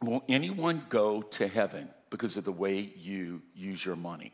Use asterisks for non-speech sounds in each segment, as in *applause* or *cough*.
will anyone go to heaven because of the way you use your money?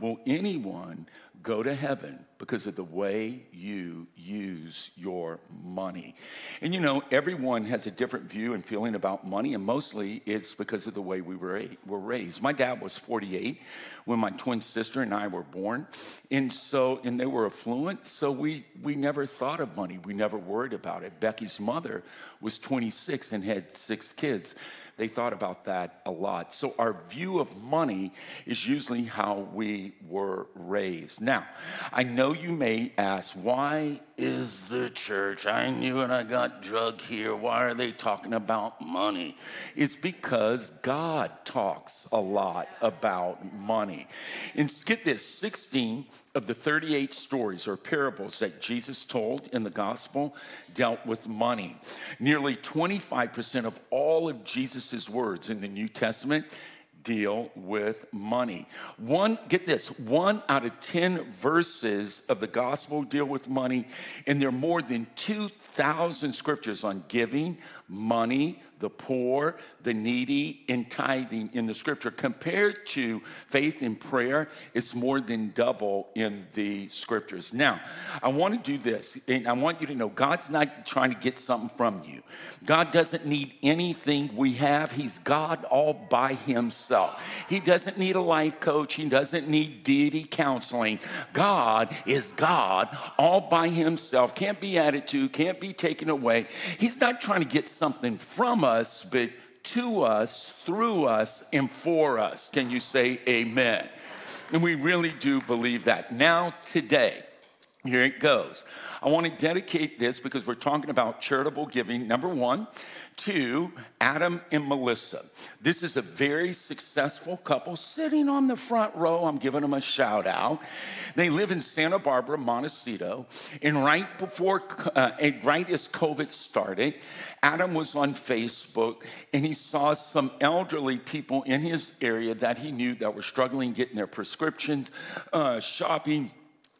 Will anyone go to heaven because of the way you use your money. And you know, everyone has a different view and feeling about money, and mostly it's because of the way we were, were raised. My dad was 48 when my twin sister and I were born, and so, and they were affluent, so we, we never thought of money. We never worried about it. Becky's mother was 26 and had six kids. They thought about that a lot. So our view of money is usually how we were raised. Now, I know you may ask, why is the church? I knew it, I got drug here. Why are they talking about money? It's because God talks a lot about money. And get this 16 of the 38 stories or parables that Jesus told in the gospel dealt with money. Nearly 25% of all of Jesus' words in the New Testament deal with money. One, get this, one out of 10 verses of the gospel deal with money, and there are more than 2,000 scriptures on giving, money, the poor, the needy, and tithing in the scripture. Compared to faith and prayer, it's more than double in the scriptures. Now, I want to do this, and I want you to know God's not trying to get something from you. God doesn't need anything we have, He's God all by Himself. He doesn't need a life coach, He doesn't need deity counseling. God is God all by Himself, can't be added to, can't be taken away. He's not trying to get something from us us, but to us, through us, and for us. Can you say amen? And we really do believe that. Now, today, here it goes. I want to dedicate this because we're talking about charitable giving, number one, to Adam and Melissa. This is a very successful couple sitting on the front row. I'm giving them a shout out. They live in Santa Barbara, Montecito. And right before, uh, right as COVID started, Adam was on Facebook and he saw some elderly people in his area that he knew that were struggling getting their prescriptions, uh, shopping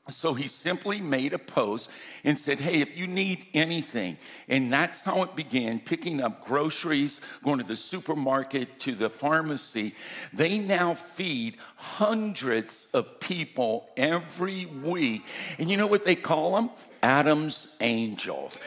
so he simply made a post and said, Hey, if you need anything, and that's how it began picking up groceries, going to the supermarket, to the pharmacy. They now feed hundreds of people every week. And you know what they call them? Adam's Angels.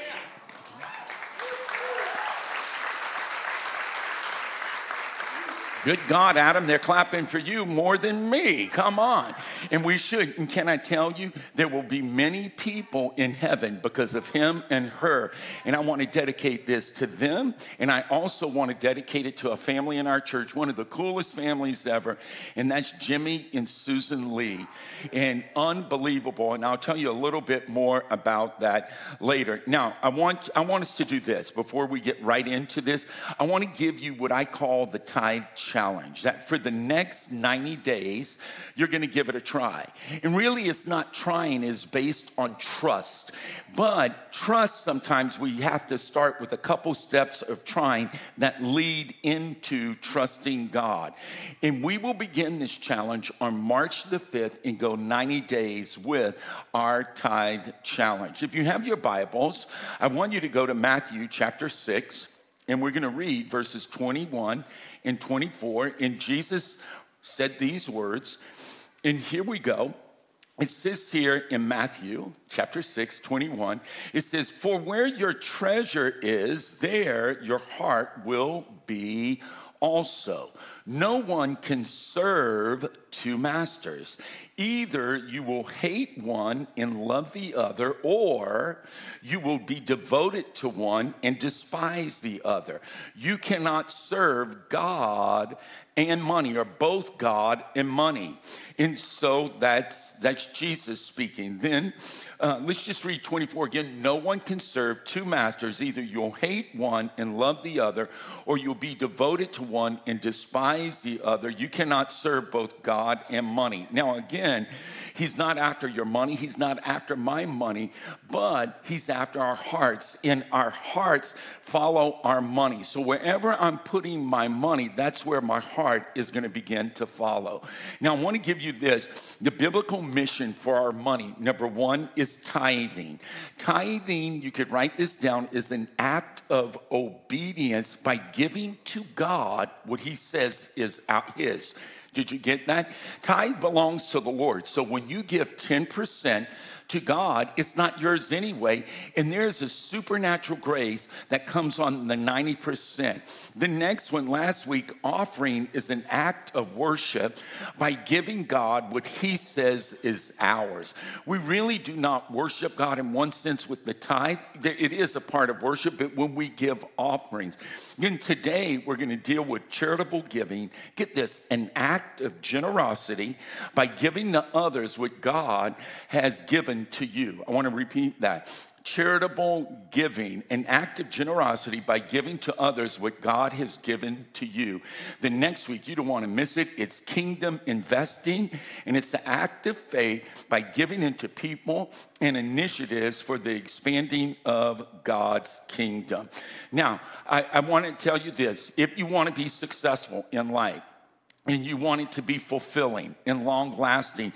Good God, Adam, they're clapping for you more than me. Come on. And we should. And can I tell you, there will be many people in heaven because of him and her. And I want to dedicate this to them. And I also want to dedicate it to a family in our church, one of the coolest families ever. And that's Jimmy and Susan Lee. And unbelievable. And I'll tell you a little bit more about that later. Now, I want, I want us to do this before we get right into this. I want to give you what I call the tithe challenge that for the next 90 days, you're going to give it a try. And really, it's not trying, is based on trust. But trust, sometimes we have to start with a couple steps of trying that lead into trusting God. And we will begin this challenge on March the 5th and go 90 days with our tithe challenge. If you have your Bibles, I want you to go to Matthew chapter 6. And we're going to read verses 21 and 24. And Jesus said these words. And here we go. It says here in Matthew chapter 6, 21, it says, For where your treasure is, there your heart will be also. No one can serve two masters. Either you will hate one and love the other, or you will be devoted to one and despise the other. You cannot serve God and money, or both God and money. And so that's that's Jesus speaking. Then uh, let's just read 24 again. No one can serve two masters. Either you'll hate one and love the other, or you'll be devoted to one and despise the other. You cannot serve both God and money. Now, again, he's not after your money, he's not after my money, but he's after our hearts. And our hearts follow our money. So wherever I'm putting my money, that's where my heart is going to begin to follow. Now, I want to give you this the biblical mission for our money, number one, is tithing. Tithing, you could write this down, is an act of obedience by giving to God what he says is out his. Did you get that? Tithe belongs to the Lord. So when you give 10%, to God, it's not yours anyway. And there's a supernatural grace that comes on the 90%. The next one, last week, offering is an act of worship by giving God what He says is ours. We really do not worship God in one sense with the tithe, it is a part of worship, but when we give offerings. And today, we're going to deal with charitable giving. Get this an act of generosity by giving to others what God has given to you. I want to repeat that. Charitable giving, an act of generosity by giving to others what God has given to you. The next week, you don't want to miss it. It's kingdom investing, and it's an act of faith by giving into people and initiatives for the expanding of God's kingdom. Now, I, I want to tell you this if you want to be successful in life, and you want it to be fulfilling and long lasting,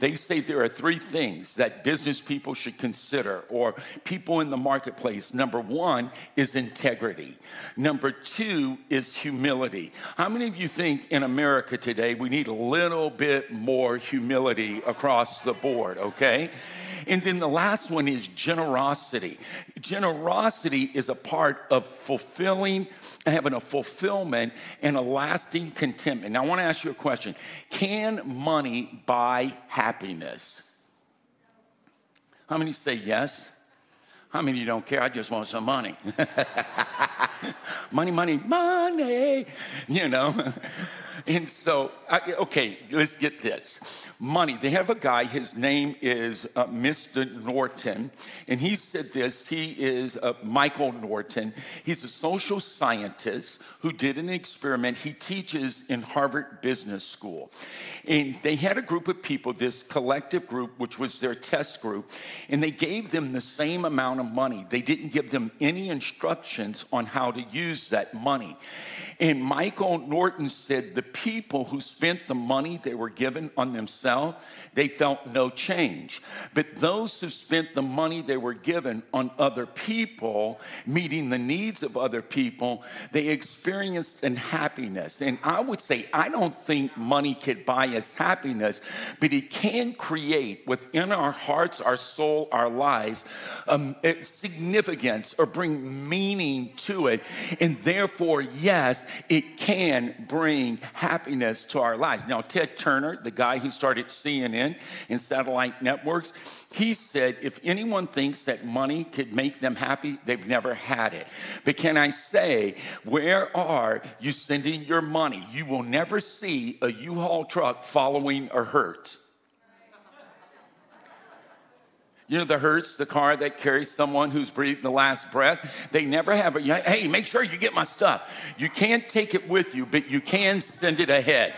they say there are three things that business people should consider or people in the marketplace. Number one is integrity, number two is humility. How many of you think in America today we need a little bit more humility across the board, okay? And then the last one is generosity. Generosity is a part of fulfilling, having a fulfillment and a lasting contentment. Now, want to ask you a question Can money buy happiness? How many say yes? How many you don't care? I just want some money. *laughs* money, money, money, you know. *laughs* And so, I, okay, let's get this. Money. They have a guy, his name is uh, Mr. Norton, and he said this. He is uh, Michael Norton. He's a social scientist who did an experiment. He teaches in Harvard Business School. And they had a group of people, this collective group, which was their test group, and they gave them the same amount of money. They didn't give them any instructions on how to use that money. And Michael Norton said the people who spent the money they were given on themselves, they felt no change. But those who spent the money they were given on other people, meeting the needs of other people, they experienced an happiness. And I would say, I don't think money could buy us happiness, but it can create within our hearts, our soul, our lives, um, significance or bring meaning to it. And therefore, yes, it can bring happiness to our lives. Now, Ted Turner, the guy who started CNN and satellite networks, he said if anyone thinks that money could make them happy, they've never had it. But can I say, where are you sending your money? You will never see a U Haul truck following a hearse. You know, the hearse, the car that carries someone who's breathing the last breath, they never have a, hey, make sure you get my stuff. You can't take it with you, but you can send it ahead.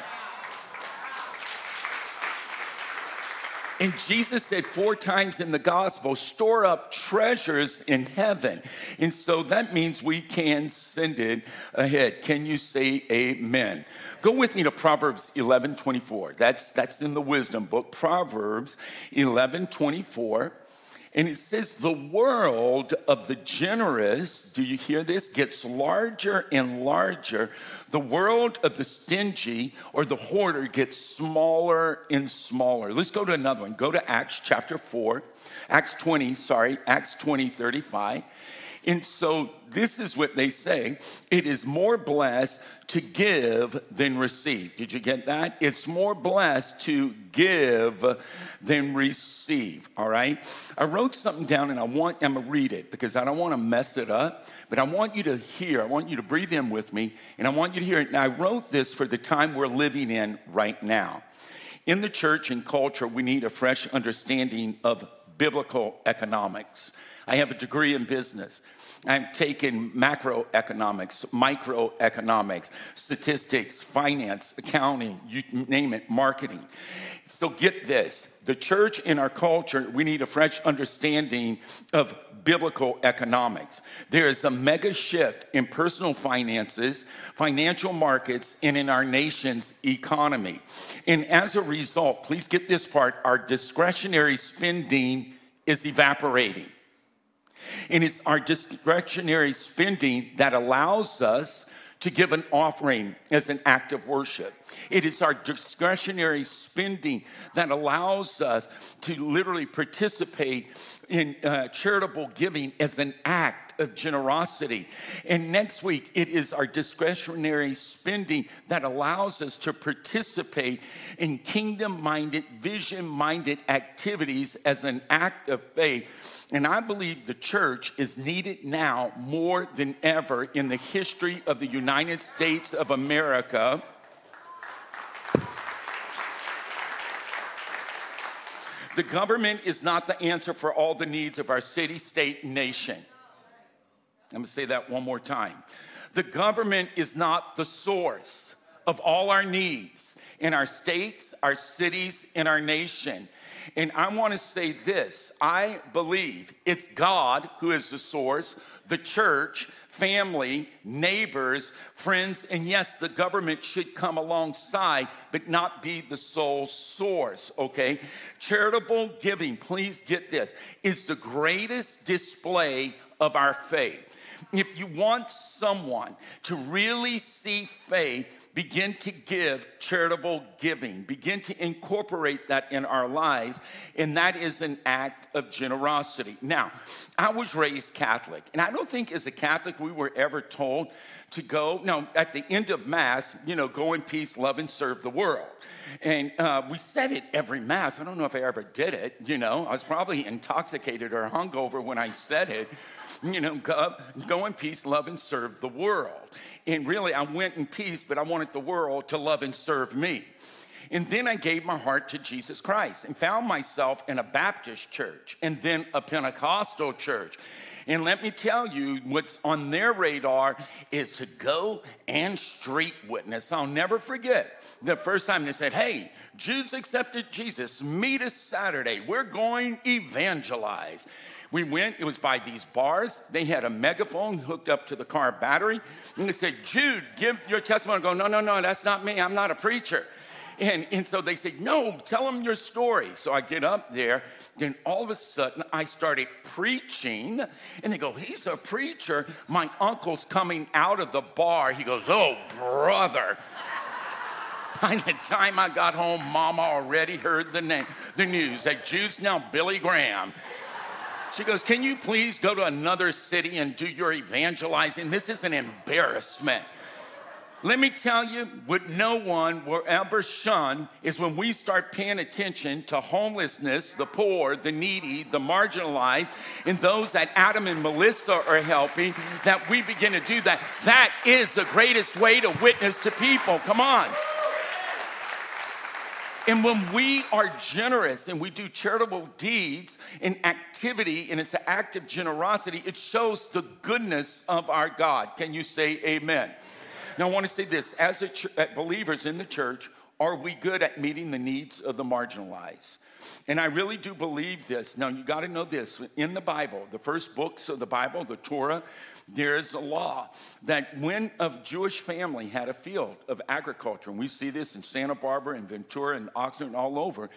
And Jesus said four times in the gospel, store up treasures in heaven. And so that means we can send it ahead. Can you say amen? Go with me to Proverbs 11 24. That's, that's in the wisdom book. Proverbs 11 24. And it says, the world of the generous, do you hear this? Gets larger and larger. The world of the stingy or the hoarder gets smaller and smaller. Let's go to another one. Go to Acts chapter 4, Acts 20, sorry, Acts 20, 35. And so this is what they say it is more blessed to give than receive. Did you get that? It's more blessed to give than receive. All right? I wrote something down and I want, I'm gonna read it because I don't wanna mess it up, but I want you to hear, I want you to breathe in with me, and I want you to hear it. And I wrote this for the time we're living in right now. In the church and culture, we need a fresh understanding of biblical economics. I have a degree in business. I've taken macroeconomics, microeconomics, statistics, finance, accounting, you name it, marketing. So get this the church in our culture, we need a fresh understanding of biblical economics. There is a mega shift in personal finances, financial markets, and in our nation's economy. And as a result, please get this part our discretionary spending is evaporating. And it's our discretionary spending that allows us to give an offering as an act of worship. It is our discretionary spending that allows us to literally participate in uh, charitable giving as an act of generosity. And next week, it is our discretionary spending that allows us to participate in kingdom minded, vision minded activities as an act of faith. And I believe the church is needed now more than ever in the history of the United States of America. The government is not the answer for all the needs of our city, state, nation. I'm gonna say that one more time. The government is not the source of all our needs in our states, our cities, in our nation. And I want to say this I believe it's God who is the source, the church, family, neighbors, friends, and yes, the government should come alongside, but not be the sole source, okay? Charitable giving, please get this, is the greatest display of our faith. If you want someone to really see faith, begin to give charitable giving, begin to incorporate that in our lives, and that is an act of generosity. Now, I was raised Catholic, and I don't think as a Catholic we were ever told to go, no, at the end of Mass, you know, go in peace, love, and serve the world. And uh, we said it every Mass. I don't know if I ever did it, you know, I was probably intoxicated or hungover when I said it you know, go, go in peace, love, and serve the world. And really, I went in peace, but I wanted the world to love and serve me. And then I gave my heart to Jesus Christ and found myself in a Baptist church and then a Pentecostal church. And let me tell you, what's on their radar is to go and street witness. I'll never forget the first time they said, Hey, Jude's accepted Jesus. Meet us Saturday. We're going evangelize. We went, it was by these bars. They had a megaphone hooked up to the car battery. And they said, Jude, give your testimony. I go, no, no, no, that's not me. I'm not a preacher. And, and so they said, No, tell them your story. So I get up there. Then all of a sudden, I started preaching. And they go, He's a preacher. My uncle's coming out of the bar. He goes, Oh, brother. *laughs* By the time I got home, Mama already heard the name, the news that Jude's now Billy Graham. She goes, Can you please go to another city and do your evangelizing? This is an embarrassment. Let me tell you, what no one will ever shun is when we start paying attention to homelessness, the poor, the needy, the marginalized, and those that Adam and Melissa are helping, that we begin to do that. That is the greatest way to witness to people. Come on. And when we are generous and we do charitable deeds and activity, and it's an act of generosity, it shows the goodness of our God. Can you say amen? Now, I want to say this as ch- uh, believers in the church, are we good at meeting the needs of the marginalized? And I really do believe this. Now, you got to know this. In the Bible, the first books of the Bible, the Torah, there is a law that when a Jewish family had a field of agriculture, and we see this in Santa Barbara and Ventura and Oxnard and all over,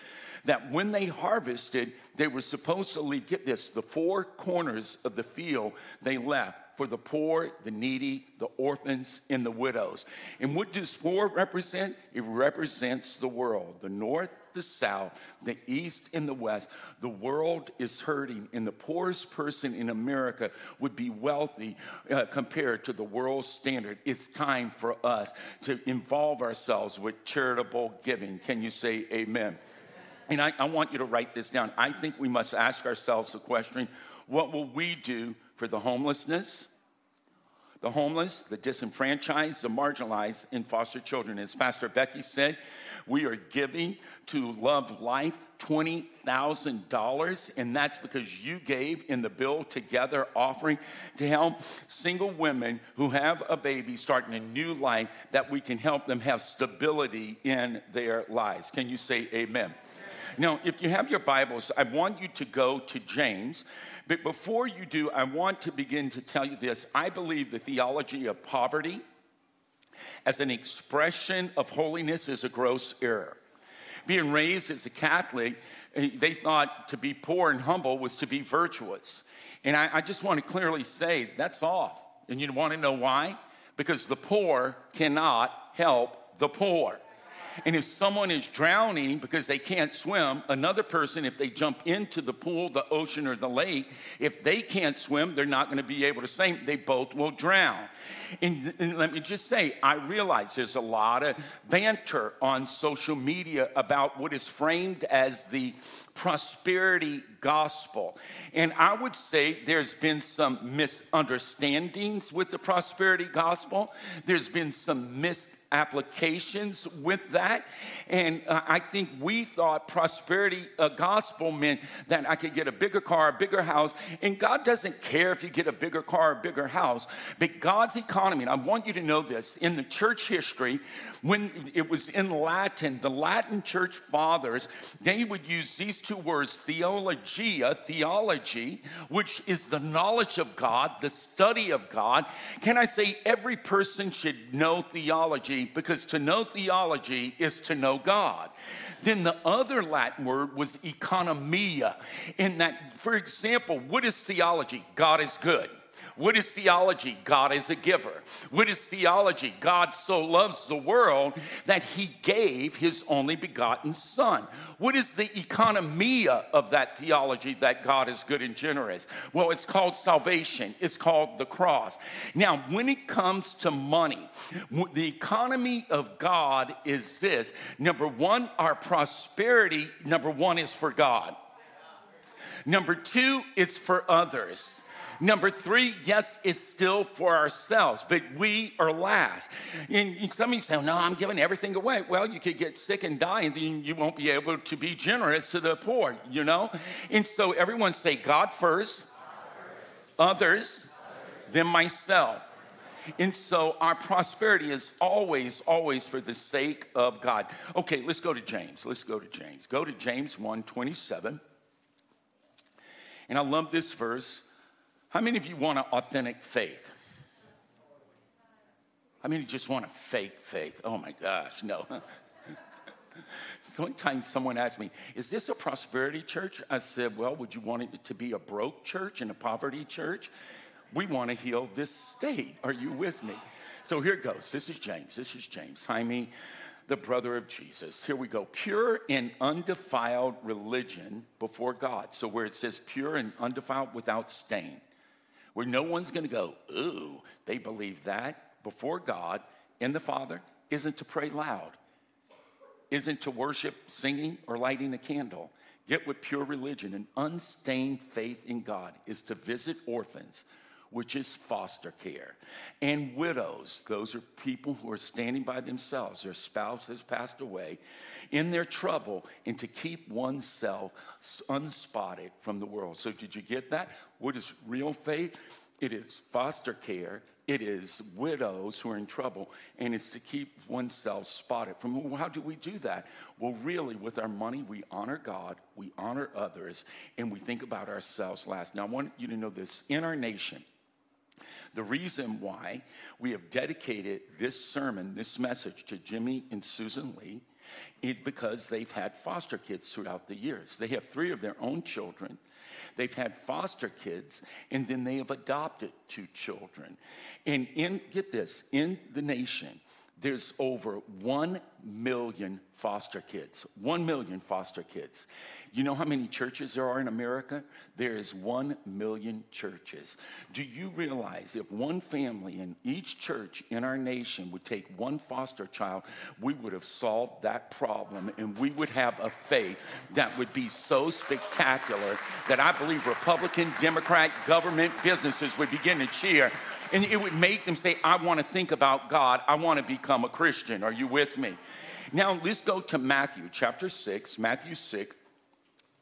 that when they harvested, they were supposed to leave, get this, the four corners of the field they left for the poor, the needy, the orphans, and the widows. And what does four represent? It represents the world the north, the south, the east, and the west. The world is hurting, and the poorest person in America would be wealthy uh, compared to the world standard. It's time for us to involve ourselves with charitable giving. Can you say amen? And I, I want you to write this down. I think we must ask ourselves the question what will we do for the homelessness, the homeless, the disenfranchised, the marginalized, and foster children. As Pastor Becky said, we are giving to Love Life $20,000, and that's because you gave in the Bill Together offering to help single women who have a baby starting a new life that we can help them have stability in their lives. Can you say amen? Now, if you have your Bibles, I want you to go to James. But before you do, I want to begin to tell you this. I believe the theology of poverty as an expression of holiness is a gross error. Being raised as a Catholic, eh, they thought to be poor and humble was to be virtuous. And I, I just want to clearly say that's off. And you want to know why? Because the poor cannot help the poor. And if someone is drowning because they can't swim, another person, if they jump into the pool, the ocean, or the lake, if they can't swim, they're not going to be able to sink. They both will drown. And, and let me just say, I realize there's a lot of banter on social media about what is framed as the prosperity gospel. And I would say there's been some misunderstandings with the prosperity gospel, there's been some misapplications with that. And uh, I think we thought prosperity uh, gospel meant that I could get a bigger car, a bigger house. And God doesn't care if you get a bigger car, a bigger house. But God's economy, and I want you to know this in the church history, when it was in Latin, the Latin church fathers, they would use these two words, theologia, theology, which is the knowledge of God, the study of God. Can I say every person should know theology? because to know theology is to know God. Then the other Latin word was economia. In that, for example, what is theology? God is good. What is theology? God is a giver. What is theology? God so loves the world that he gave his only begotten son. What is the economia of that theology that God is good and generous? Well, it's called salvation. It's called the cross. Now, when it comes to money, the economy of God is this. Number 1, our prosperity number 1 is for God. Number 2, it's for others. Number three, yes, it's still for ourselves, but we are last. And some of you say, no, I'm giving everything away. Well, you could get sick and die, and then you won't be able to be generous to the poor, you know? And so everyone say, God first, others, then myself. And so our prosperity is always, always for the sake of God. Okay, let's go to James. Let's go to James. Go to James 1 27. And I love this verse. How many of you want an authentic faith? I mean, you just want a fake faith? Oh my gosh, no. *laughs* Sometimes someone asks me, Is this a prosperity church? I said, Well, would you want it to be a broke church and a poverty church? We want to heal this state. Are you with me? So here it goes. This is James. This is James. Jaime, the brother of Jesus. Here we go. Pure and undefiled religion before God. So where it says pure and undefiled without stain where no one's going to go, ooh, they believe that before God and the Father isn't to pray loud, isn't to worship singing or lighting a candle. Get with pure religion and unstained faith in God is to visit orphans, which is foster care, and widows. Those are people who are standing by themselves. Their spouse has passed away in their trouble, and to keep oneself unspotted from the world. So, did you get that? What is real faith? It is foster care. It is widows who are in trouble, and it's to keep oneself spotted from. How do we do that? Well, really, with our money, we honor God, we honor others, and we think about ourselves last. Now, I want you to know this in our nation, the reason why we have dedicated this sermon, this message to Jimmy and Susan Lee is because they've had foster kids throughout the years. They have three of their own children. They've had foster kids, and then they have adopted two children. And in, get this, in the nation, there's over 1 million foster kids. 1 million foster kids. You know how many churches there are in America? There is 1 million churches. Do you realize if one family in each church in our nation would take one foster child, we would have solved that problem and we would have a faith that would be so spectacular that I believe Republican, Democrat, government, businesses would begin to cheer and it would make them say, I want to think about God. I want to become a Christian. Are you with me? Now, let's go to Matthew chapter 6, Matthew 6.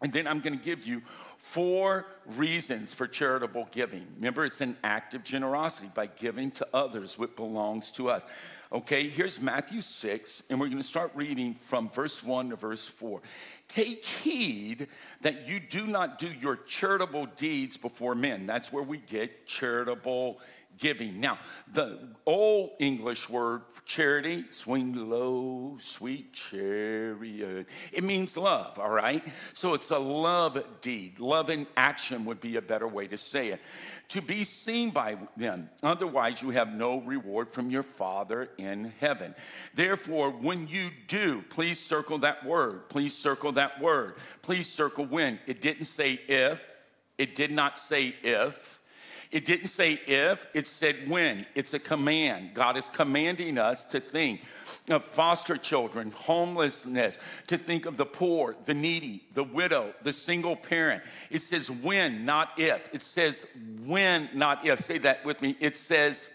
And then I'm going to give you four reasons for charitable giving. Remember, it's an act of generosity by giving to others what belongs to us. Okay, here's Matthew 6, and we're going to start reading from verse 1 to verse 4. Take heed that you do not do your charitable deeds before men. That's where we get charitable giving. Now, the old English word for charity, swing low, sweet chariot, it means love, all right? So it's a love deed. Love in action would be a better way to say it. To be seen by them. Otherwise, you have no reward from your Father in heaven. Therefore, when you do, please circle that word. Please circle that word. Please circle when. It didn't say if, it did not say if. It didn't say if, it said when. It's a command. God is commanding us to think of foster children, homelessness, to think of the poor, the needy, the widow, the single parent. It says when, not if. It says when, not if. Say that with me. It says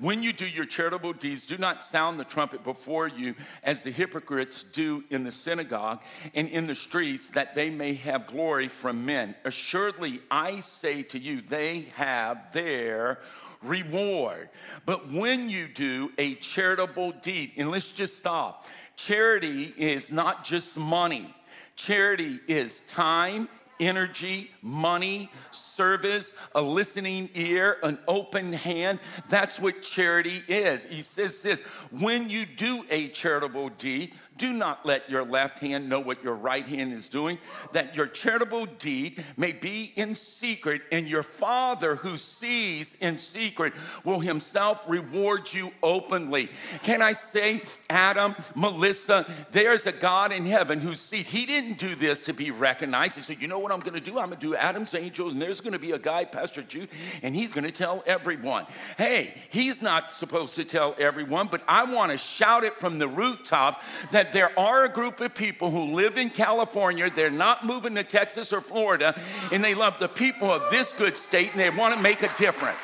when you do your charitable deeds, do not sound the trumpet before you as the hypocrites do in the synagogue and in the streets, that they may have glory from men. Assuredly, I say to you, they have their reward. But when you do a charitable deed, and let's just stop, charity is not just money. Charity is time, energy, money, service, a listening ear, an open hand. That's what charity is. He says this when you do a charitable deed, do not let your left hand know what your right hand is doing, that your charitable deed may be in secret, and your Father who sees in secret will himself reward you openly. Can I say, Adam, Melissa, there's a God in heaven whose seat, He didn't do this to be recognized. He said, You know what I'm going to do? I'm going to do Adam's angels, and there's going to be a guy, Pastor Jude, and he's going to tell everyone. Hey, he's not supposed to tell everyone, but I want to shout it from the rooftop that there are a group of people who live in California, they're not moving to Texas or Florida, and they love the people of this good state and they want to make a difference.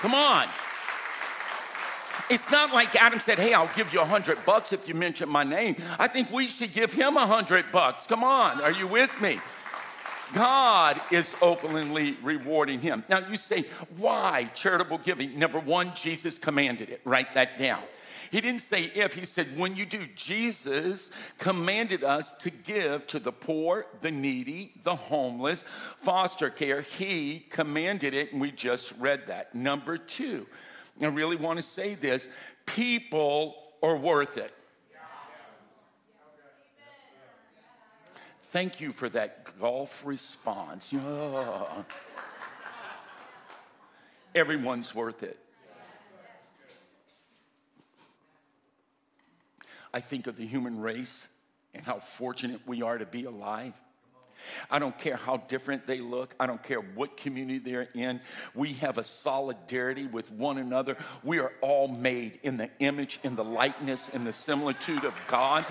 Come on. It's not like Adam said, Hey, I'll give you a hundred bucks if you mention my name. I think we should give him a hundred bucks. Come on, are you with me? God is openly rewarding him. Now you say, why charitable giving? Number one, Jesus commanded it. Write that down. He didn't say if, he said when you do. Jesus commanded us to give to the poor, the needy, the homeless, foster care. He commanded it, and we just read that. Number two, I really want to say this people are worth it. Thank you for that golf response. Yeah. Everyone's worth it. I think of the human race and how fortunate we are to be alive. I don't care how different they look. I don't care what community they're in. We have a solidarity with one another. We are all made in the image, in the likeness, in the similitude of God.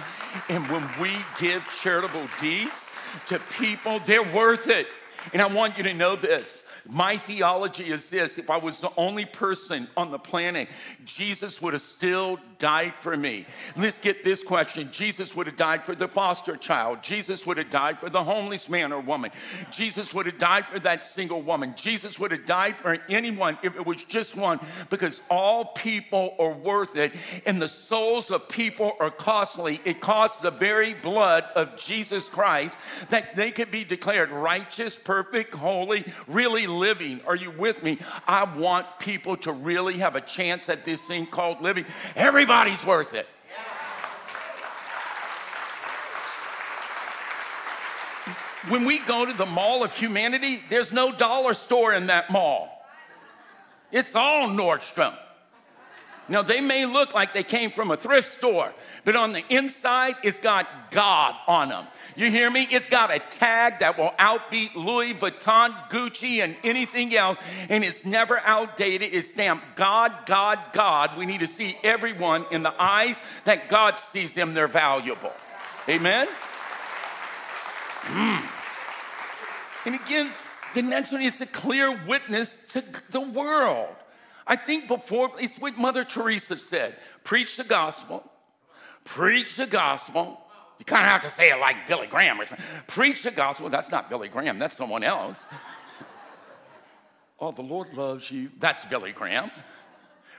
And when we give charitable deeds to people, they're worth it. And I want you to know this. My theology is this if I was the only person on the planet, Jesus would have still died for me. Let's get this question Jesus would have died for the foster child, Jesus would have died for the homeless man or woman, Jesus would have died for that single woman, Jesus would have died for anyone if it was just one, because all people are worth it, and the souls of people are costly. It costs the very blood of Jesus Christ that they could be declared righteous, perfect, holy, really living. Are you with me? I want people to really have a chance at this thing called living. Everybody's worth it. When we go to the mall of humanity, there's no dollar store in that mall. It's all Nordstrom. Now, they may look like they came from a thrift store, but on the inside, it's got God on them. You hear me? It's got a tag that will outbeat Louis Vuitton, Gucci, and anything else, and it's never outdated. It's stamped God, God, God. We need to see everyone in the eyes that God sees them, they're valuable. Amen? Mm. And again, the next one is a clear witness to the world. I think before, it's what Mother Teresa said preach the gospel, preach the gospel. You kind of have to say it like Billy Graham or something. Preach the gospel. That's not Billy Graham, that's someone else. oh, the Lord loves you. That's Billy Graham.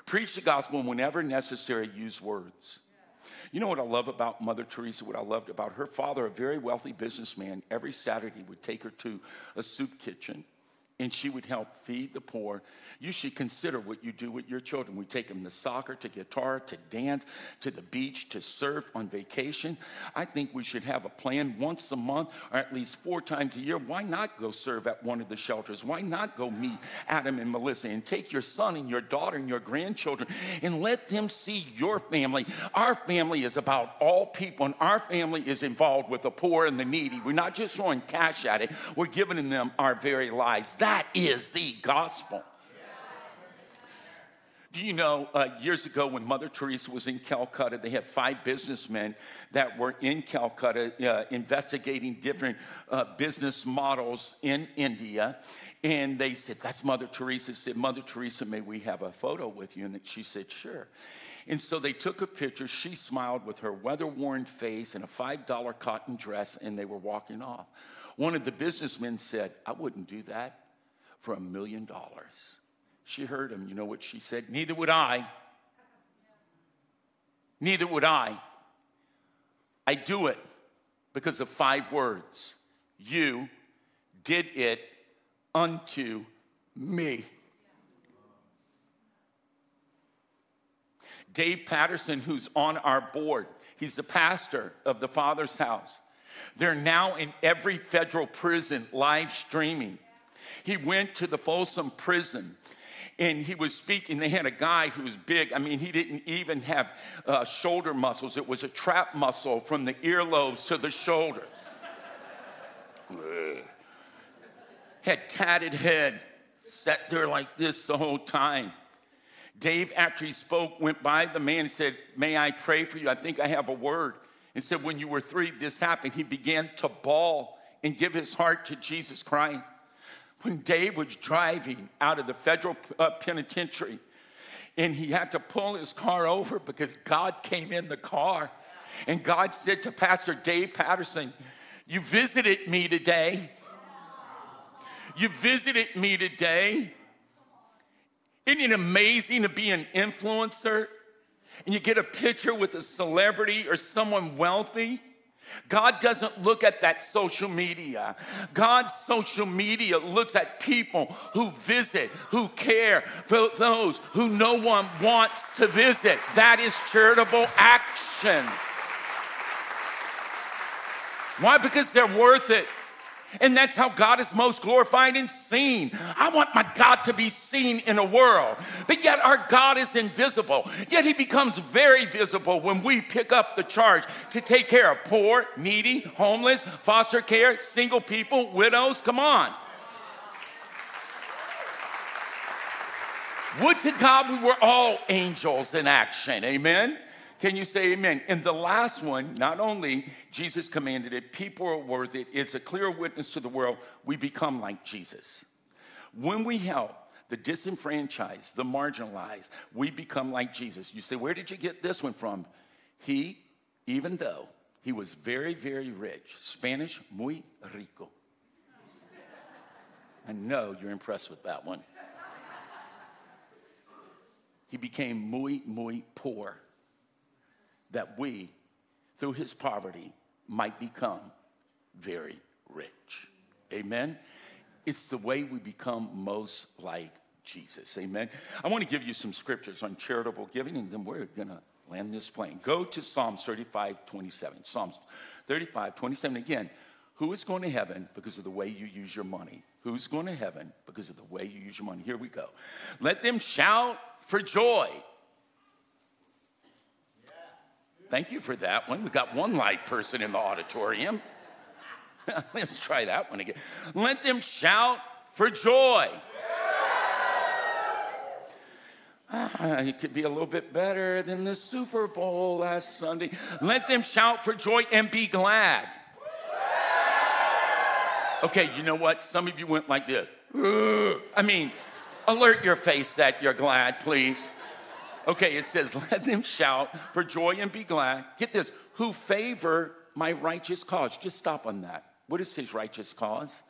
Preach the gospel and whenever necessary, use words. You know what I love about Mother Teresa? What I loved about her father, a very wealthy businessman, every Saturday would take her to a soup kitchen and she would help feed the poor. You should consider what you do with your children. We take them to soccer, to guitar, to dance, to the beach, to surf, on vacation. I think we should have a plan once a month or at least four times a year. Why not go serve at one of the shelters? Why not go meet Adam and Melissa and take your son and your daughter and your grandchildren and let them see your family? Our family is about all people, and our family is involved with the poor and the needy. We're not just throwing cash at it, we're giving them our very lives. That is the gospel. Do you know, uh, years ago when Mother Teresa was in Calcutta, they had five businessmen that were in Calcutta uh, investigating different uh, business models in India. And they said, That's Mother Teresa. said, Mother Teresa, may we have a photo with you? And she said, Sure. And so they took a picture. She smiled with her weather worn face and a $5 cotton dress, and they were walking off. One of the businessmen said, I wouldn't do that for a million dollars. She heard him. You know what she said? Neither would I. Neither would I. I do it because of five words. You did it unto me. Dave Patterson, who's on our board, he's the pastor of the Father's House. They're now in every federal prison live streaming. He went to the Folsom prison and he was speaking. They had a guy who was big. I mean, he didn't even have uh, shoulder muscles, it was a trap muscle from the earlobes to the shoulders. had tatted head, sat there like this the whole time. Dave, after he spoke, went by the man and said, May I pray for you? I think I have a word. And said, When you were three, this happened. He began to bawl and give his heart to Jesus Christ when Dave was driving out of the federal uh, penitentiary and he had to pull his car over because God came in the car. And God said to Pastor Dave Patterson, You visited me today. You visited me today. Isn't it amazing to be an influencer and you get a picture with a celebrity or someone wealthy? God doesn't look at that social media. God's social media looks at people who visit, who care for those who no one wants to visit. That is charitable action. Why? Because they're worth it. And that's how God is most glorified and seen. I want my God to be seen in a world, but yet our God is invisible. Yet he becomes very visible when we pick up the charge to take care of poor, needy, homeless, foster care, single people, widows. Come on. Would to God we were all angels in action. Amen. Can you say amen? And the last one, not only Jesus commanded it, people are worth it, it's a clear witness to the world, we become like Jesus. When we help the disenfranchised, the marginalized, we become like Jesus. You say, where did you get this one from? He, even though he was very, very rich, Spanish, muy rico. I know you're impressed with that one. He became muy, muy poor that we, through his poverty, might become very rich. Amen? It's the way we become most like Jesus. Amen? I want to give you some scriptures on charitable giving, and then we're going to land this plane. Go to Psalms 35 27. Psalms 35 27. Again, who is going to heaven because of the way you use your money? Who's going to heaven because of the way you use your money? Here we go. Let them shout for joy Thank you for that one. We got one light person in the auditorium. *laughs* Let's try that one again. Let them shout for joy. Ah, it could be a little bit better than the Super Bowl last Sunday. Let them shout for joy and be glad. Okay, you know what? Some of you went like this. *laughs* I mean, alert your face that you're glad, please. Okay, it says, *laughs* let them shout for joy and be glad. Get this, who favor my righteous cause. Just stop on that. What is his righteous cause?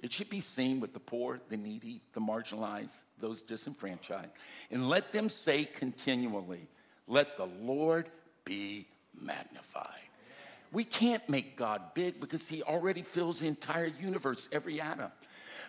It should be seen with the poor, the needy, the marginalized, those disenfranchised. And let them say continually, let the Lord be magnified. We can't make God big because he already fills the entire universe, every atom.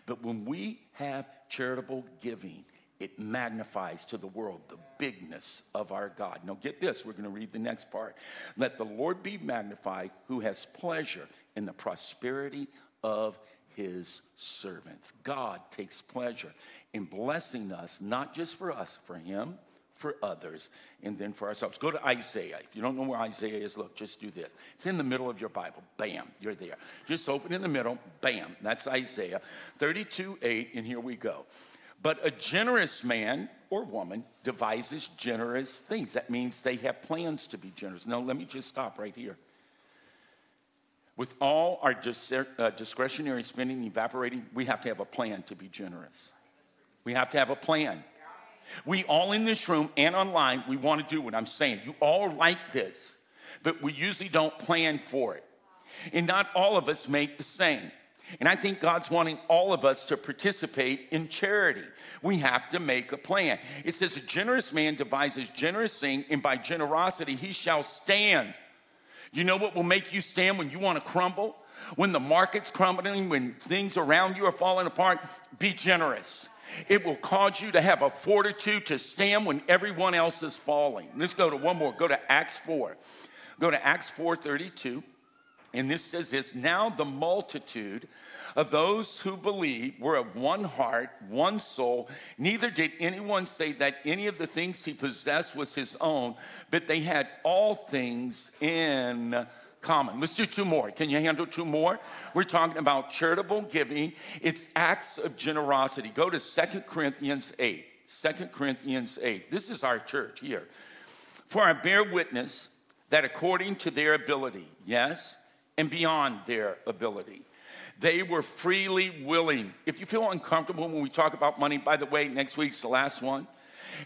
But when we have charitable giving, it magnifies to the world the bigness of our God. Now, get this, we're going to read the next part. Let the Lord be magnified who has pleasure in the prosperity of his servants. God takes pleasure in blessing us, not just for us, for him, for others, and then for ourselves. Go to Isaiah. If you don't know where Isaiah is, look, just do this. It's in the middle of your Bible. Bam, you're there. Just open in the middle. Bam, that's Isaiah 32 8, and here we go. But a generous man or woman devises generous things. That means they have plans to be generous. Now, let me just stop right here. With all our uh, discretionary spending evaporating, we have to have a plan to be generous. We have to have a plan. We all in this room and online, we want to do what I'm saying. You all like this, but we usually don't plan for it. And not all of us make the same. And I think God's wanting all of us to participate in charity. We have to make a plan. It says, A generous man devises generous thing, and by generosity he shall stand. You know what will make you stand when you want to crumble? When the market's crumbling, when things around you are falling apart, be generous. It will cause you to have a fortitude to stand when everyone else is falling. Let's go to one more. Go to Acts 4. Go to Acts 4:32. And this says this Now the multitude of those who believed were of one heart, one soul. Neither did anyone say that any of the things he possessed was his own, but they had all things in common. Let's do two more. Can you handle two more? We're talking about charitable giving, it's acts of generosity. Go to Second Corinthians 8. 2 Corinthians 8. This is our church here. For I bear witness that according to their ability, yes, and beyond their ability. They were freely willing. If you feel uncomfortable when we talk about money, by the way, next week's the last one,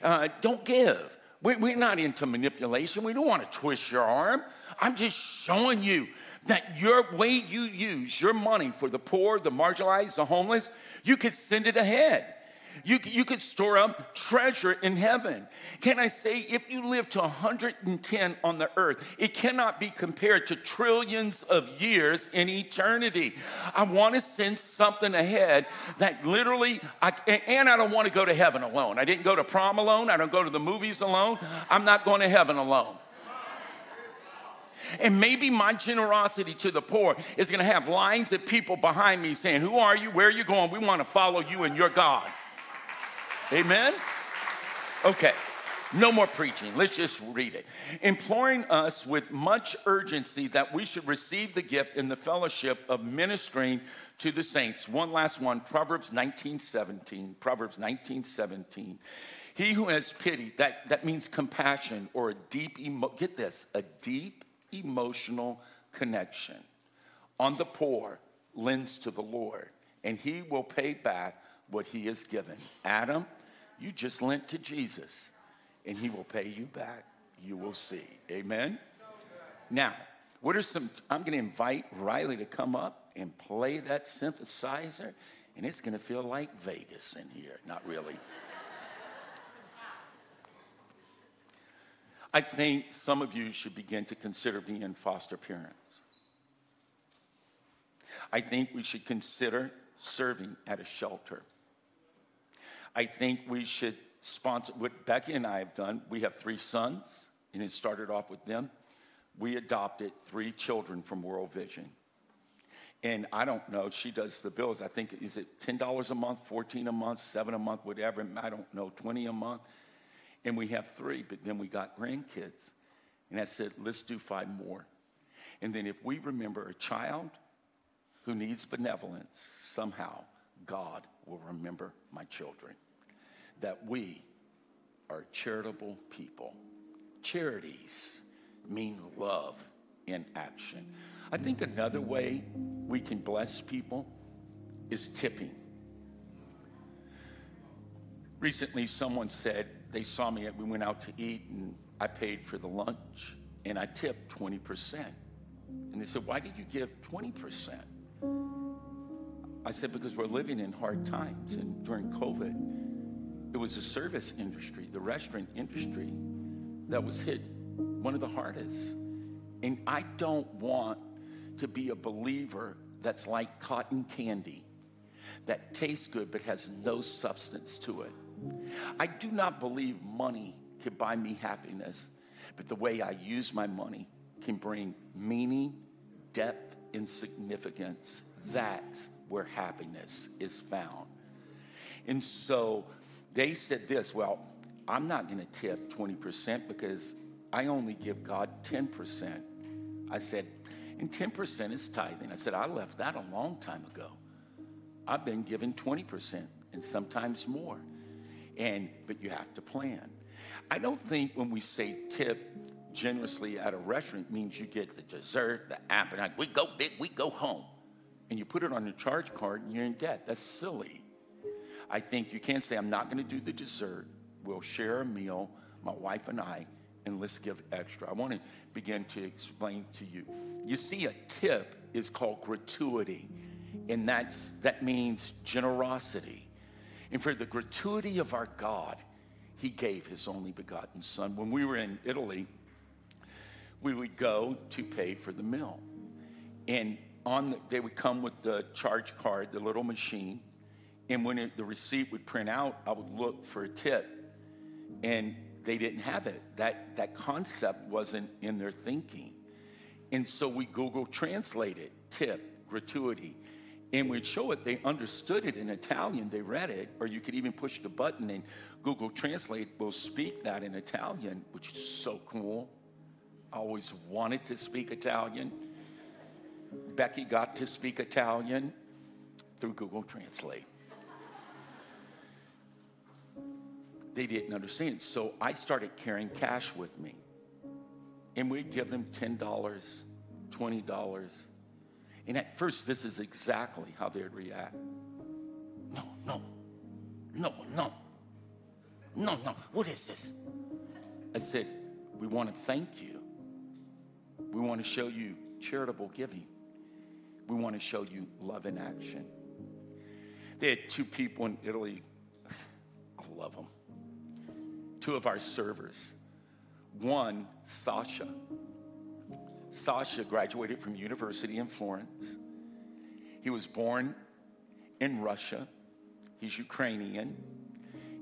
uh, don't give. We're not into manipulation. We don't want to twist your arm. I'm just showing you that your way you use your money for the poor, the marginalized, the homeless, you could send it ahead. You, you could store up treasure in heaven. Can I say, if you live to 110 on the earth, it cannot be compared to trillions of years in eternity. I want to send something ahead that literally, I, and I don't want to go to heaven alone. I didn't go to prom alone. I don't go to the movies alone. I'm not going to heaven alone. And maybe my generosity to the poor is going to have lines of people behind me saying, Who are you? Where are you going? We want to follow you and your God. Amen? Okay. No more preaching. Let's just read it. Imploring us with much urgency that we should receive the gift in the fellowship of ministering to the saints. One last one, Proverbs 19, 17. Proverbs 19, 17. He who has pity, that, that means compassion or a deep, emo- get this, a deep emotional connection on the poor lends to the Lord, and he will pay back what he has given. Adam, you just lent to Jesus, and he will pay you back. You will see. Amen? Now, what are some, I'm going to invite Riley to come up and play that synthesizer, and it's going to feel like Vegas in here. Not really. I think some of you should begin to consider being foster parents. I think we should consider serving at a shelter. I think we should sponsor what Becky and I have done. We have three sons, and it started off with them. We adopted three children from World Vision. And I don't know, she does the bills. I think, is it $10 a month, 14 a month, 7 a month, whatever? I don't know, 20 a month. And we have three, but then we got grandkids. And I said, let's do five more. And then if we remember a child who needs benevolence, somehow God will remember my children. That we are charitable people. Charities mean love in action. I think another way we can bless people is tipping. Recently, someone said they saw me, we went out to eat, and I paid for the lunch, and I tipped 20%. And they said, Why did you give 20%? I said, Because we're living in hard times. And during COVID, it was the service industry, the restaurant industry, that was hit one of the hardest. And I don't want to be a believer that's like cotton candy that tastes good but has no substance to it. I do not believe money can buy me happiness, but the way I use my money can bring meaning, depth, and significance. That's where happiness is found. And so they said this well, I'm not going to tip 20% because I only give God 10%. I said, and 10% is tithing. I said, I left that a long time ago. I've been given 20% and sometimes more. And but you have to plan. I don't think when we say tip generously at a restaurant means you get the dessert, the appetite. We go big, we go home. And you put it on your charge card and you're in debt. That's silly. I think you can't say, I'm not going to do the dessert. We'll share a meal, my wife and I, and let's give extra. I want to begin to explain to you. You see, a tip is called gratuity, and that's, that means generosity. And for the gratuity of our God, He gave His only begotten Son. When we were in Italy, we would go to pay for the meal. And on the, they would come with the charge card, the little machine. And when it, the receipt would print out, I would look for a tip. And they didn't have it. That, that concept wasn't in their thinking. And so we Google translated tip, gratuity and we'd show it, they understood it in Italian, they read it, or you could even push the button and Google Translate will speak that in Italian, which is so cool. I always wanted to speak Italian. Becky got to speak Italian through Google Translate. They didn't understand. So I started carrying cash with me. And we'd give them $10, $20, and at first, this is exactly how they'd react. No, no, no, no, no, no. What is this? I said, We want to thank you. We want to show you charitable giving. We want to show you love in action. They had two people in Italy. *sighs* I love them. Two of our servers. One, Sasha. Sasha graduated from university in Florence. He was born in Russia. He's Ukrainian.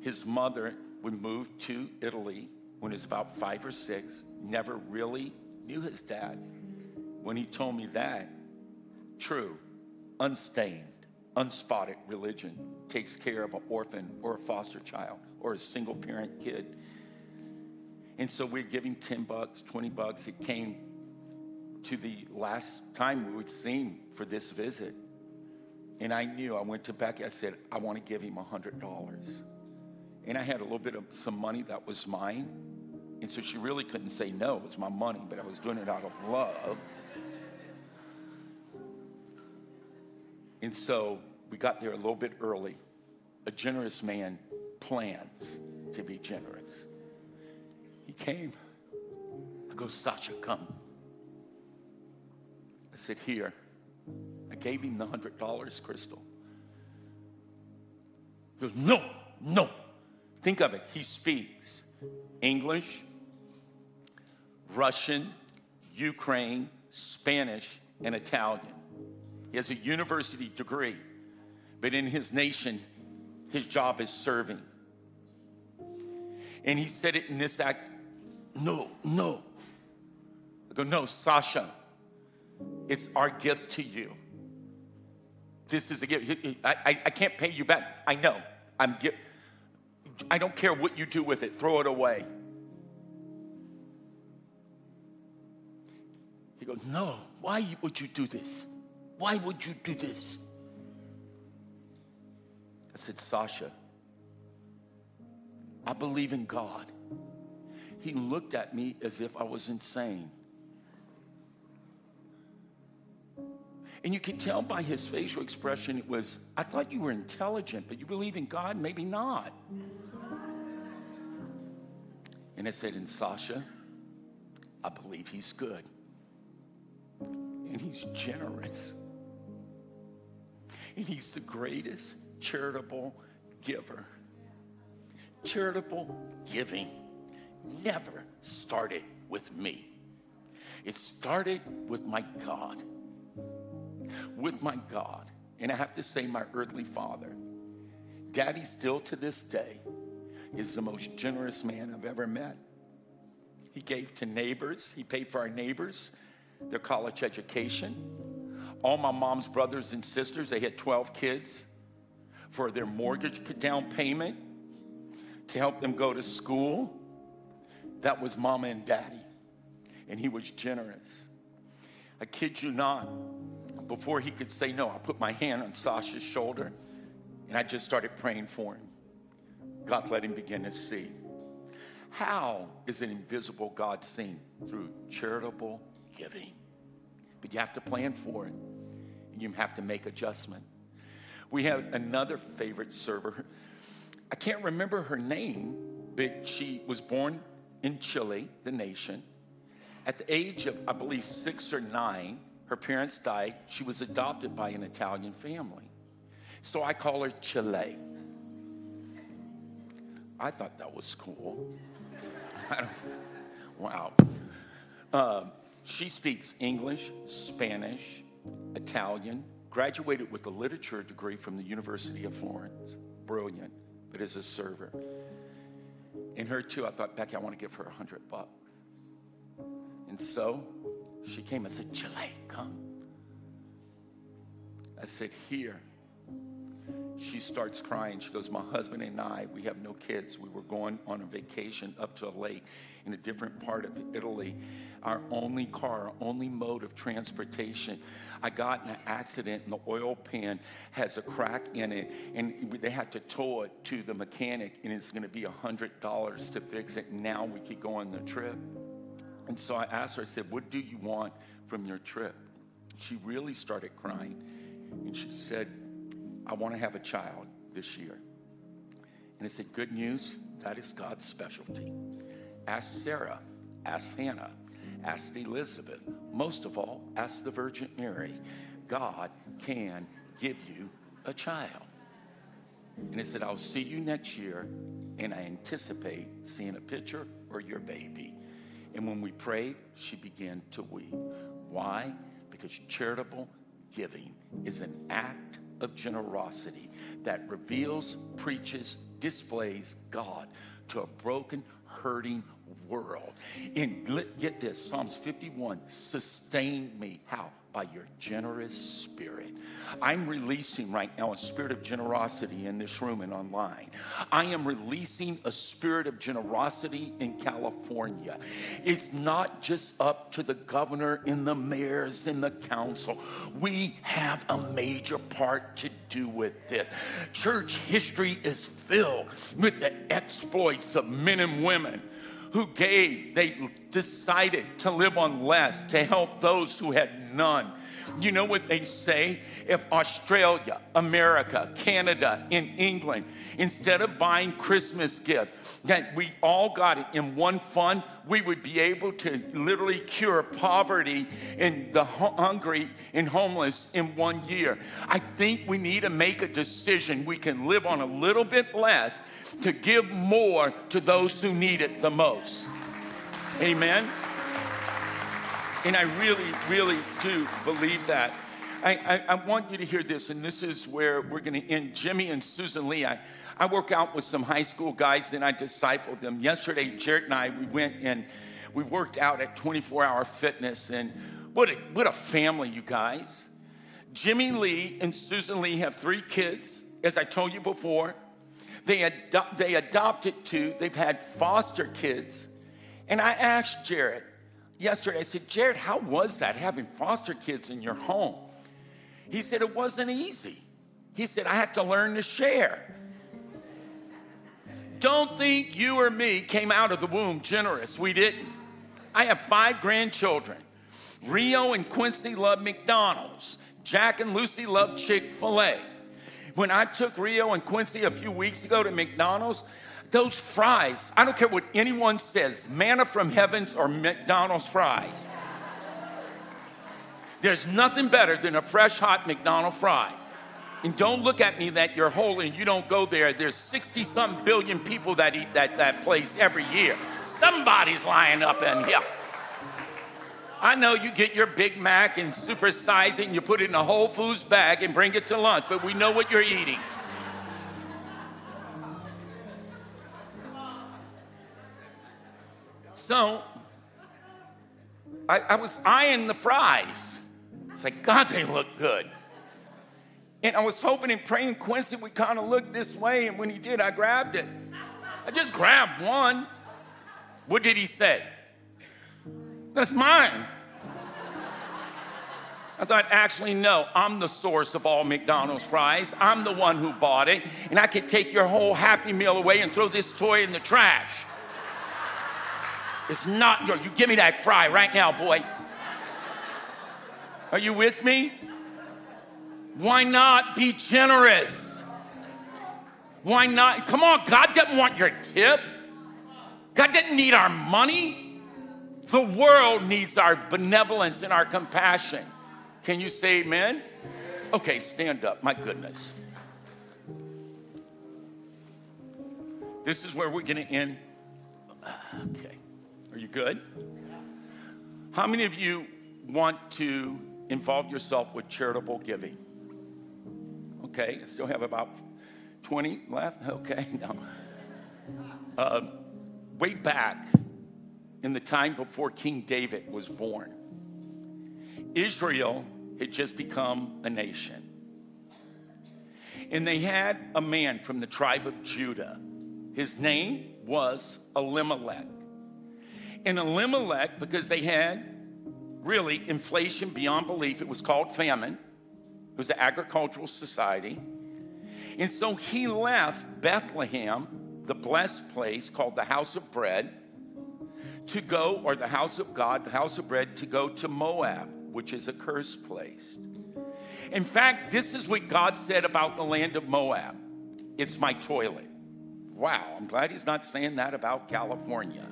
His mother would move to Italy when he was about five or six, never really knew his dad. When he told me that, true, unstained, unspotted religion takes care of an orphan or a foster child or a single parent kid. And so we're giving 10 bucks, 20 bucks. It came to the last time we would sing for this visit. And I knew, I went to Becky, I said, I want to give him a $100. And I had a little bit of some money that was mine. And so she really couldn't say no, it was my money, but I was doing it out of love. And so we got there a little bit early. A generous man plans to be generous. He came. I go, Sasha, come. I said, Here. I gave him the hundred dollars, Crystal. He goes, No, no. Think of it. He speaks English, Russian, Ukraine, Spanish, and Italian. He has a university degree, but in his nation, his job is serving. And he said it in this act no, no. I go, no, Sasha, it's our gift to you. This is a gift. I, I, I can't pay you back. I know. I'm I don't care what you do with it. Throw it away. He goes, No, why would you do this? Why would you do this? I said, Sasha, I believe in God. He looked at me as if I was insane. And you could tell by his facial expression, it was, I thought you were intelligent, but you believe in God? Maybe not. And I said, And Sasha, I believe he's good. And he's generous. And he's the greatest charitable giver. Charitable giving never started with me, it started with my God. With my God. And I have to say, my earthly father, daddy, still to this day, is the most generous man I've ever met. He gave to neighbors, he paid for our neighbors their college education. All my mom's brothers and sisters, they had 12 kids for their mortgage down payment to help them go to school. That was mama and daddy. And he was generous. I kid you not, before he could say no, I put my hand on Sasha's shoulder and I just started praying for him. God let him begin to see. How is an invisible God seen? Through charitable giving. But you have to plan for it, and you have to make adjustment. We have another favorite server. I can't remember her name, but she was born in Chile, the nation. At the age of, I believe, six or nine, her parents died. She was adopted by an Italian family. So I call her Chile. I thought that was cool. *laughs* wow. Um, she speaks English, Spanish, Italian, graduated with a literature degree from the University of Florence. Brilliant, but as a server. In her too, I thought, Becky, I want to give her a hundred bucks. And so she came and said, Chile, come. I said, here she starts crying. She goes, My husband and I, we have no kids. We were going on a vacation up to a lake in a different part of Italy. Our only car, our only mode of transportation. I got in an accident and the oil pan has a crack in it, and they had to tow it to the mechanic, and it's going to be $100 to fix it. Now we could go on the trip. And so I asked her, I said, What do you want from your trip? She really started crying. And she said, I want to have a child this year. And I said, Good news, that is God's specialty. Ask Sarah, ask Hannah, ask Elizabeth. Most of all, ask the Virgin Mary. God can give you a child. And I said, I'll see you next year, and I anticipate seeing a picture or your baby. And when we prayed, she began to weep. Why? Because charitable giving is an act of generosity that reveals, preaches, displays God to a broken, hurting world. And get this Psalms 51 sustain me. How? By your generous spirit. I'm releasing right now a spirit of generosity in this room and online. I am releasing a spirit of generosity in California. It's not just up to the governor and the mayors and the council. We have a major part to do with this. Church history is filled with the exploits of men and women who gave, they decided to live on less to help those who had none. You know what they say? If Australia, America, Canada, and England, instead of buying Christmas gifts, that we all got it in one fund, we would be able to literally cure poverty and the hungry and homeless in one year. I think we need to make a decision. We can live on a little bit less to give more to those who need it the most. Amen. And I really, really do believe that. I, I, I, want you to hear this, and this is where we're going to end. Jimmy and Susan Lee, I, I work out with some high school guys and I disciple them. Yesterday, Jared and I, we went and we worked out at 24 Hour Fitness, and what a, what a family, you guys. Jimmy Lee and Susan Lee have three kids, as I told you before. They, ado- they adopted two, they've had foster kids. And I asked Jared, yesterday, I said, Jared, how was that having foster kids in your home? He said, It wasn't easy. He said, I had to learn to share. Don't think you or me came out of the womb generous. We didn't. I have five grandchildren. Rio and Quincy love McDonald's. Jack and Lucy love Chick fil A. When I took Rio and Quincy a few weeks ago to McDonald's, those fries, I don't care what anyone says, manna from heavens or McDonald's fries. There's nothing better than a fresh, hot McDonald's fry. And don't look at me that you're holy and you don't go there. There's 60 some billion people that eat that, that place every year. Somebody's lying up in here. I know you get your Big Mac and supersize it and you put it in a Whole Foods bag and bring it to lunch, but we know what you're eating. So I, I was eyeing the fries. It's like, God, they look good. And I was hoping and praying Quincy would kind of look this way, and when he did, I grabbed it. I just grabbed one. What did he say? That's mine. I thought, actually, no, I'm the source of all McDonald's fries. I'm the one who bought it, and I could take your whole Happy Meal away and throw this toy in the trash. It's not yours. You give me that fry right now, boy. Are you with me? Why not be generous? Why not? Come on, God doesn't want your tip. God doesn't need our money. The world needs our benevolence and our compassion. Can you say amen? Okay, stand up. My goodness. This is where we're going to end. Okay. Are you good? How many of you want to involve yourself with charitable giving? Okay, I still have about 20 left. *laughs* Okay, now. Uh, way back in the time before King David was born, Israel had just become a nation. And they had a man from the tribe of Judah. His name was Elimelech. And Elimelech, because they had really inflation beyond belief, it was called famine, it was an agricultural society. And so he left Bethlehem, the blessed place called the house of bread, to go, or the house of God, the house of bread, to go to Moab, which is a cursed place. In fact, this is what God said about the land of Moab it's my toilet. Wow, I'm glad he's not saying that about California.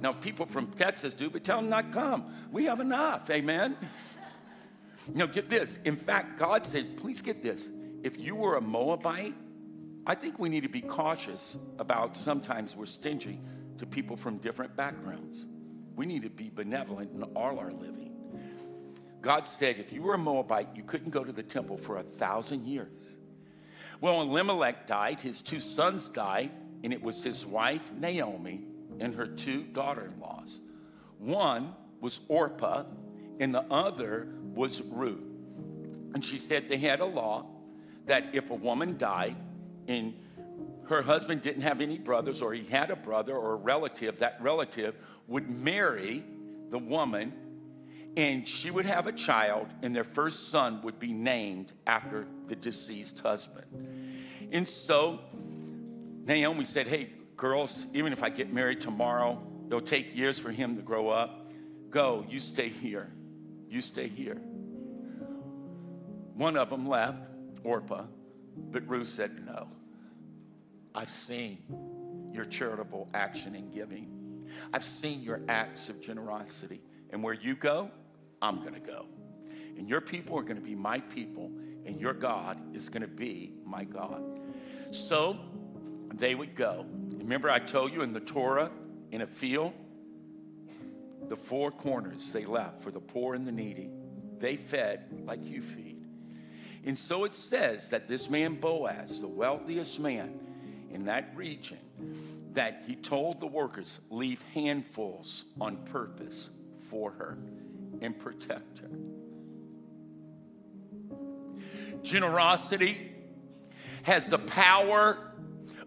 Now, people from Texas do, but tell them not come. We have enough. Amen. Now, get this. In fact, God said, please get this. If you were a Moabite, I think we need to be cautious about sometimes we're stingy to people from different backgrounds. We need to be benevolent in all our living. God said, if you were a Moabite, you couldn't go to the temple for a thousand years. Well, when Elimelech died, his two sons died, and it was his wife, Naomi, and her two daughter in laws. One was Orpah, and the other was Ruth. And she said they had a law that if a woman died and her husband didn't have any brothers, or he had a brother or a relative, that relative would marry the woman and she would have a child, and their first son would be named after the deceased husband. And so Naomi said, Hey, girls, even if I get married tomorrow, it'll take years for him to grow up. Go, you stay here. You stay here. One of them left, Orpah, but Ruth said, No. I've seen your charitable action and giving. I've seen your acts of generosity. And where you go, I'm going to go. And your people are going to be my people, and your God is going to be my God. So they would go. Remember, I told you in the Torah, in a field, the four corners they left for the poor and the needy. They fed like you feed. And so it says that this man Boaz, the wealthiest man in that region, that he told the workers, leave handfuls on purpose for her and protect her. Generosity has the power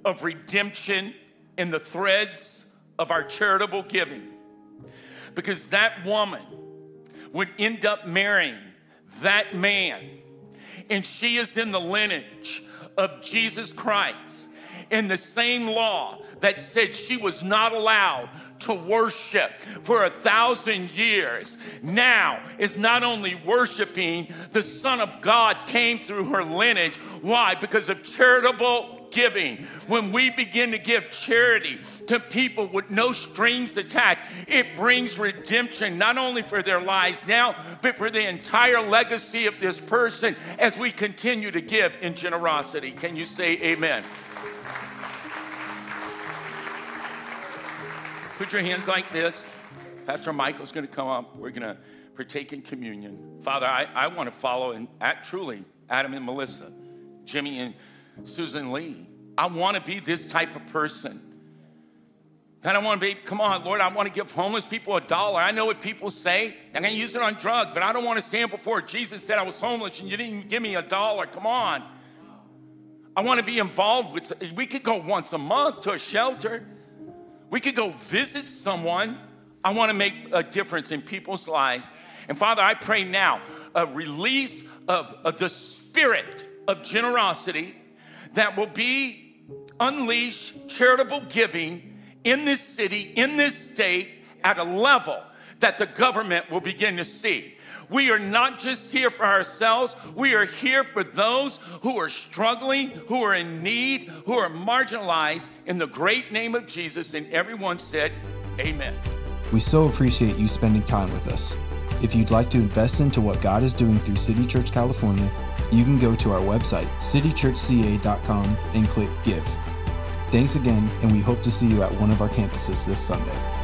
of redemption in the threads of our charitable giving. because that woman would end up marrying that man. And she is in the lineage of Jesus Christ in the same law that said she was not allowed to worship for a thousand years now is not only worshiping, the Son of God came through her lineage. Why? Because of charitable giving. When we begin to give charity to people with no strings attached, it brings redemption not only for their lives now, but for the entire legacy of this person as we continue to give in generosity. Can you say amen? Put your hands like this. Pastor Michael's going to come up. We're going to partake in communion. Father, I, I want to follow and act truly Adam and Melissa, Jimmy and Susan Lee. I want to be this type of person. I don't want to be, come on, Lord, I want to give homeless people a dollar. I know what people say. I'm going to use it on drugs, but I don't want to stand before Jesus said I was homeless and you didn't give me a dollar. Come on. I want to be involved with, we could go once a month to a shelter. We could go visit someone. I want to make a difference in people's lives. And Father, I pray now a release of, of the spirit of generosity that will be unleash charitable giving in this city, in this state, at a level that the government will begin to see. We are not just here for ourselves, we are here for those who are struggling, who are in need, who are marginalized in the great name of Jesus. And everyone said, Amen. We so appreciate you spending time with us. If you'd like to invest into what God is doing through City Church California, you can go to our website, citychurchca.com, and click Give. Thanks again, and we hope to see you at one of our campuses this Sunday.